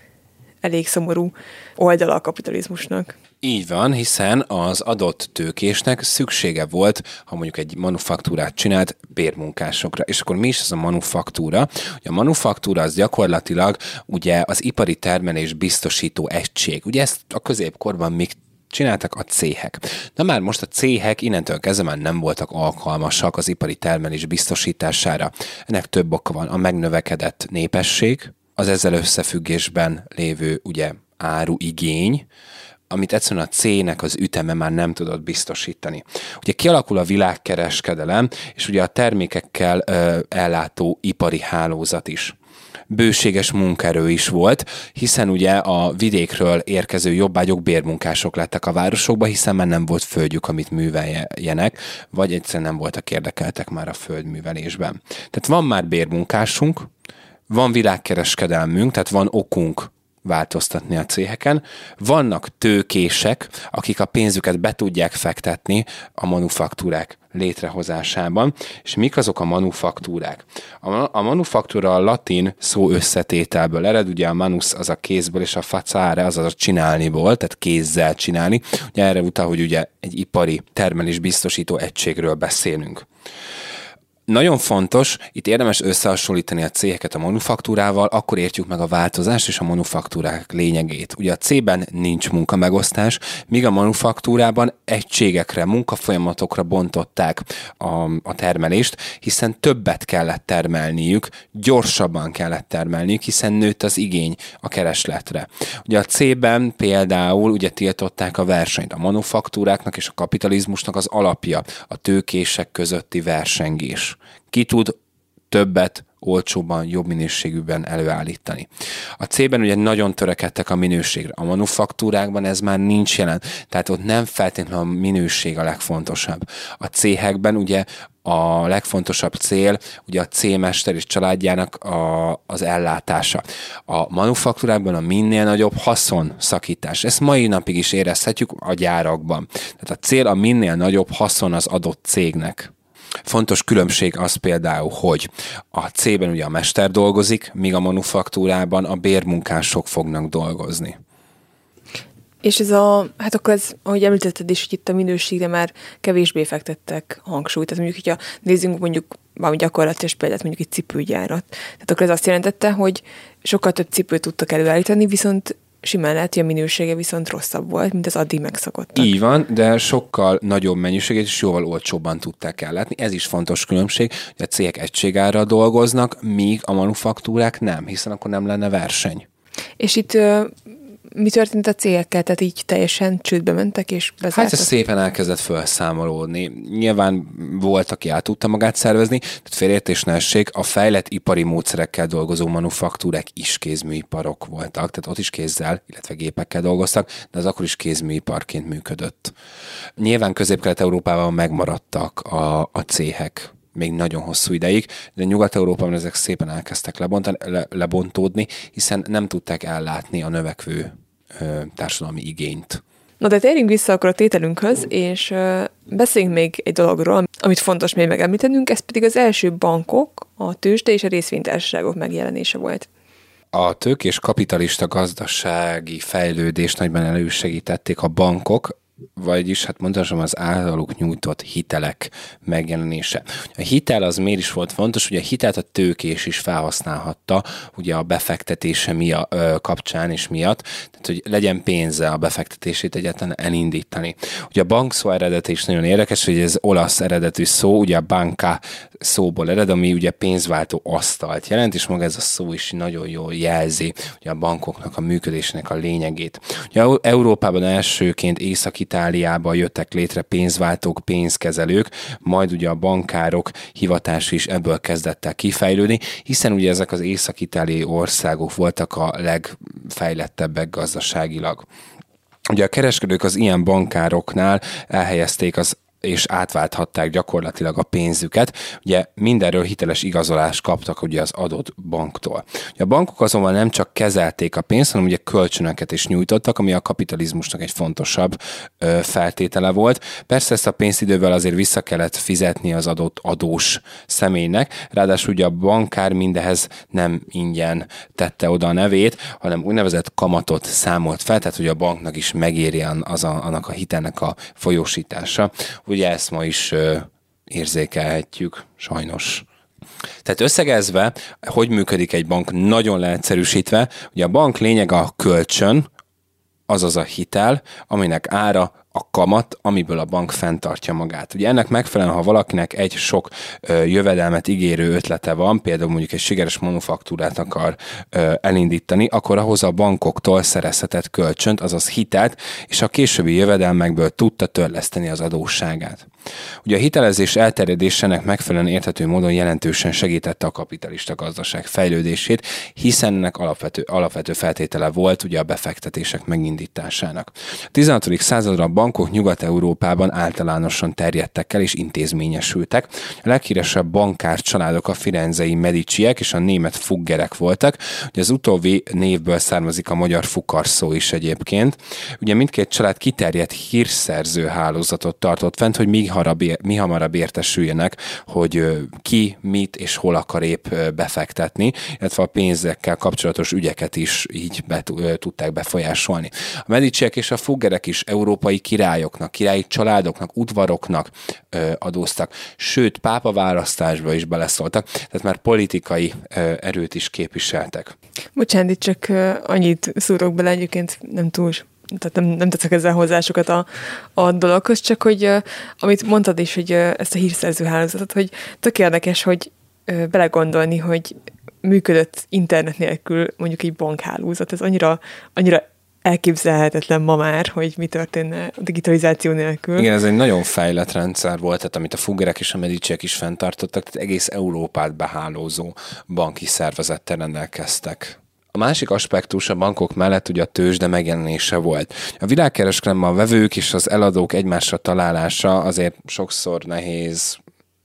elég szomorú oldala a kapitalizmusnak. Így van, hiszen az adott tőkésnek szüksége volt, ha mondjuk egy manufaktúrát csinált, bérmunkásokra. És akkor mi is ez a manufaktúra? A manufaktúra az gyakorlatilag ugye az ipari termelés biztosító egység. Ugye ezt a középkorban még csináltak a céhek. Na már most a céhek innentől kezdve már nem voltak alkalmasak az ipari termelés biztosítására. Ennek több oka van. A megnövekedett népesség, az ezzel összefüggésben lévő ugye áruigény, amit egyszerűen a cének az üteme már nem tudott biztosítani. Ugye kialakul a világkereskedelem, és ugye a termékekkel ö, ellátó ipari hálózat is bőséges munkerő is volt, hiszen ugye a vidékről érkező jobbágyok bérmunkások lettek a városokba, hiszen már nem volt földjük, amit műveljenek, vagy egyszerűen nem voltak érdekeltek már a földművelésben. Tehát van már bérmunkásunk, van világkereskedelmünk, tehát van okunk változtatni a céheken. Vannak tőkések, akik a pénzüket be tudják fektetni a manufaktúrák létrehozásában. És mik azok a manufaktúrák? A, a manufaktúra a latin szó összetételből ered, ugye a manus az a kézből, és a facáre az a csinálniból, tehát kézzel csinálni. Ugye erre utal, hogy ugye egy ipari termelés biztosító egységről beszélünk. Nagyon fontos, itt érdemes összehasonlítani a cégeket a manufaktúrával, akkor értjük meg a változást és a manufaktúrák lényegét. Ugye a C-ben nincs munkamegosztás, míg a manufaktúrában egységekre, munkafolyamatokra bontották a, a termelést, hiszen többet kellett termelniük, gyorsabban kellett termelniük, hiszen nőtt az igény a keresletre. Ugye a C-ben például ugye tiltották a versenyt. A manufaktúráknak és a kapitalizmusnak az alapja a tőkések közötti versengés ki tud többet, olcsóban, jobb minőségűben előállítani. A C-ben ugye nagyon törekedtek a minőségre. A manufaktúrákban ez már nincs jelen, tehát ott nem feltétlenül a minőség a legfontosabb. A céhekben ugye a legfontosabb cél ugye a C-mester és családjának a, az ellátása. A manufaktúrákban a minél nagyobb haszon szakítás. Ezt mai napig is érezhetjük a gyárakban. Tehát a cél a minél nagyobb haszon az adott cégnek. Fontos különbség az például, hogy a C-ben ugye a mester dolgozik, míg a manufaktúrában a bérmunkások fognak dolgozni. És ez a, hát akkor ez, ahogy említetted is, hogy itt a minőségre már kevésbé fektettek hangsúlyt. Tehát mondjuk, hogyha nézzünk mondjuk valami gyakorlatilag példát, mondjuk egy cipőgyárat. Tehát akkor ez azt jelentette, hogy sokkal több cipőt tudtak előállítani, viszont simán lehet, hogy a minősége viszont rosszabb volt, mint az addig megszokottak. Így van, de sokkal nagyobb mennyiséget és jóval olcsóbban tudták ellátni. Ez is fontos különbség, hogy a cégek egységára dolgoznak, míg a manufaktúrák nem, hiszen akkor nem lenne verseny. És itt mi történt a cégekkel? Tehát így teljesen csődbe mentek és bezártak? Hát ez szépen elkezdett felszámolódni. Nyilván volt, aki át tudta magát szervezni, tehát félértés ne essék, a fejlett ipari módszerekkel dolgozó manufaktúrák is kézműiparok voltak, tehát ott is kézzel, illetve gépekkel dolgoztak, de az akkor is kézműiparként működött. Nyilván közép-kelet-európában megmaradtak a, a céhek, még nagyon hosszú ideig, de Nyugat-Európában ezek szépen elkezdtek lebontani, le, lebontódni, hiszen nem tudták ellátni a növekvő társadalmi igényt. Na de térjünk vissza akkor a tételünkhöz, és beszéljünk még egy dologról, amit fontos még megemlítenünk, ez pedig az első bankok, a tőzsde és a részvénytársaságok megjelenése volt. A tők és kapitalista gazdasági fejlődést nagyban elősegítették a bankok, vagyis hát mondhatom az általuk nyújtott hitelek megjelenése. A hitel az miért is volt fontos, ugye a hitelt a tőkés is felhasználhatta, ugye a befektetése mia, ö, kapcsán és miatt, tehát hogy legyen pénze a befektetését egyáltalán elindítani. Ugye a bank szó eredete is nagyon érdekes, hogy ez olasz eredetű szó, ugye a banka szóból ered, ami ugye pénzváltó asztalt jelent, és maga ez a szó is nagyon jól jelzi ugye a bankoknak a működésének a lényegét. Ugye Európában elsőként északi Itáliába jöttek létre pénzváltók, pénzkezelők, majd ugye a bankárok hivatása is ebből kezdett el kifejlődni, hiszen ugye ezek az észak-itáliai országok voltak a legfejlettebbek gazdaságilag. Ugye a kereskedők az ilyen bankároknál elhelyezték az és átválthatták gyakorlatilag a pénzüket. Ugye mindenről hiteles igazolást kaptak ugye az adott banktól. A bankok azonban nem csak kezelték a pénzt, hanem ugye kölcsönöket is nyújtottak, ami a kapitalizmusnak egy fontosabb ö, feltétele volt. Persze ezt a pénzt idővel azért vissza kellett fizetni az adott adós személynek, ráadásul ugye a bankár mindehez nem ingyen tette oda a nevét, hanem úgynevezett kamatot számolt fel, tehát hogy a banknak is megéri az a, annak a hitelnek a folyósítása ugye ezt ma is érzékelhetjük, sajnos. Tehát összegezve, hogy működik egy bank nagyon leegyszerűsítve, ugye a bank lényeg a kölcsön, azaz a hitel, aminek ára a kamat, amiből a bank fenntartja magát. Ugye ennek megfelelően, ha valakinek egy sok ö, jövedelmet ígérő ötlete van, például mondjuk egy sikeres manufaktúrát akar ö, elindítani, akkor ahhoz a bankoktól szerezhetett kölcsönt, azaz hitelt, és a későbbi jövedelmekből tudta törleszteni az adósságát. Ugye a hitelezés elterjedésének megfelelően érthető módon jelentősen segítette a kapitalista gazdaság fejlődését, hiszen ennek alapvető, alapvető feltétele volt ugye a befektetések megindításának. A 16. századra a bankok Nyugat-Európában általánosan terjedtek el és intézményesültek. A leghíresebb bankár családok a firenzei Mediciek és a német Fuggerek voltak. Ugye az utóbbi névből származik a magyar Fukar szó is egyébként. Ugye mindkét család kiterjedt hírszerző hálózatot tartott fent, hogy még hamarabb, mi hamarabb értesüljenek, hogy ki, mit és hol akar épp befektetni, illetve a pénzekkel kapcsolatos ügyeket is így be, tudták befolyásolni. A mediciek és a fuggerek is európai királyoknak, királyi családoknak, udvaroknak adóztak, sőt, pápa választásba is beleszóltak, tehát már politikai erőt is képviseltek. Bocsánat, csak annyit szúrok bele, egyébként nem túl tehát nem, nem tetszek ezzel hozzá sokat a, a dologhoz, csak hogy uh, amit mondtad is, hogy uh, ezt a hírszerző hálózatot, hogy tök érdekes, hogy uh, belegondolni, hogy működött internet nélkül mondjuk egy bankhálózat, ez annyira, annyira elképzelhetetlen ma már, hogy mi történne a digitalizáció nélkül. Igen, ez egy nagyon fejlett rendszer volt, tehát amit a Fuggerek és a Mediciek is fenntartottak, tehát egész Európát behálózó banki szervezettel rendelkeztek. A másik aspektus a bankok mellett ugye a tőzsde megjelenése volt. A világkereskedelemben a vevők és az eladók egymásra találása azért sokszor nehéz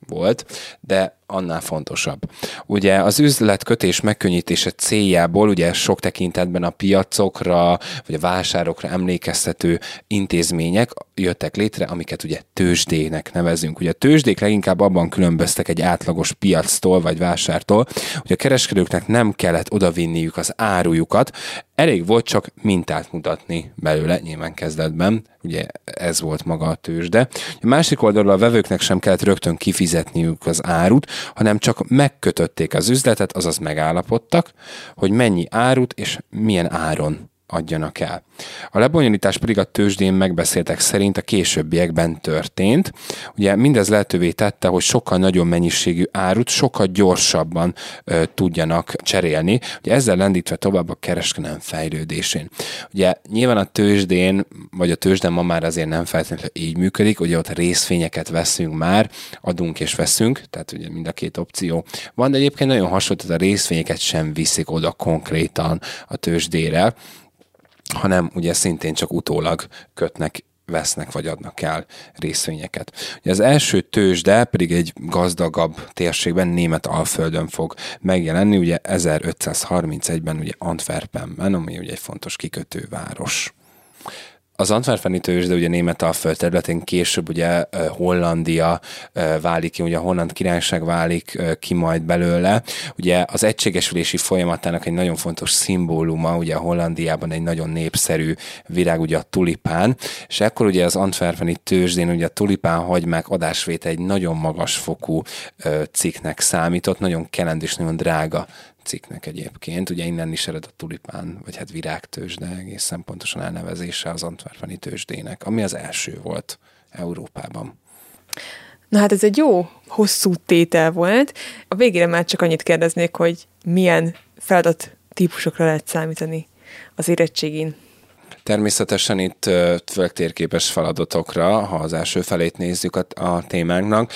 volt, de annál fontosabb. Ugye az üzletkötés megkönnyítése céljából ugye sok tekintetben a piacokra vagy a vásárokra emlékeztető intézmények jöttek létre, amiket ugye tőzsdének nevezünk. Ugye a tőzsdék leginkább abban különböztek egy átlagos piactól vagy vásártól, hogy a kereskedőknek nem kellett odavinniük az árujukat, elég volt csak mintát mutatni belőle, nyilván kezdetben, ugye ez volt maga a tőzsde. A másik oldalról a vevőknek sem kellett rögtön kifizetniük az árut, hanem csak megkötötték az üzletet, azaz megállapodtak, hogy mennyi árut és milyen áron adjanak el. A lebonyolítás pedig a tőzsdén megbeszéltek szerint a későbbiekben történt. Ugye mindez lehetővé tette, hogy sokkal nagyobb mennyiségű árut sokkal gyorsabban ö, tudjanak cserélni, ugye ezzel lendítve tovább a kereskedelem fejlődésén. Ugye nyilván a tőzsdén, vagy a tőzsdén ma már azért nem feltétlenül így működik, ugye ott részvényeket veszünk már, adunk és veszünk, tehát ugye mind a két opció van, de egyébként nagyon hasonló, tehát a részvényeket sem viszik oda konkrétan a tőzsdére, hanem ugye szintén csak utólag kötnek vesznek vagy adnak el részvényeket. Ugye az első tőzsde pedig egy gazdagabb térségben, német Alföldön fog megjelenni, ugye 1531-ben ugye Antwerpenben, ami ugye egy fontos kikötőváros az Antwerpeni tőzsde ugye német alföld területén később ugye Hollandia válik ki, ugye a Holland királyság válik ki majd belőle. Ugye az egységesülési folyamatának egy nagyon fontos szimbóluma, ugye a Hollandiában egy nagyon népszerű virág, ugye a tulipán, és ekkor ugye az Antwerpeni tőzsdén ugye a tulipán hagymák adásvétel egy nagyon magas fokú cikknek számított, nagyon kelend és nagyon drága cikknek egyébként. Ugye innen is ered a tulipán, vagy hát virágtős, de egészen pontosan elnevezése az antwerpeni tőzsdének, ami az első volt Európában. Na hát ez egy jó hosszú tétel volt. A végére már csak annyit kérdeznék, hogy milyen feladat típusokra lehet számítani az érettségén. Természetesen itt főleg térképes feladatokra, ha az első felét nézzük a, a témánknak.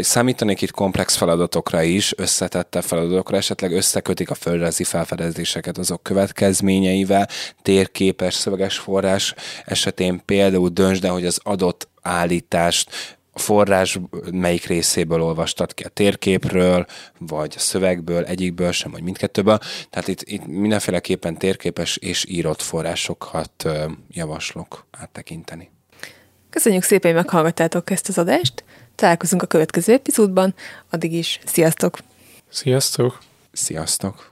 Számítanék itt komplex feladatokra is, összetette feladatokra, esetleg összekötik a földrajzi felfedezéseket azok következményeivel, térképes szöveges forrás esetén például döntsd hogy az adott állítást a forrás melyik részéből olvastad ki a térképről, vagy a szövegből, egyikből sem, vagy mindkettőből. Tehát itt, itt mindenféleképpen térképes és írott forrásokat javaslok áttekinteni. Köszönjük szépen, hogy meghallgattátok ezt az adást. Találkozunk a következő epizódban. Addig is sziasztok! Sziasztok! Sziasztok!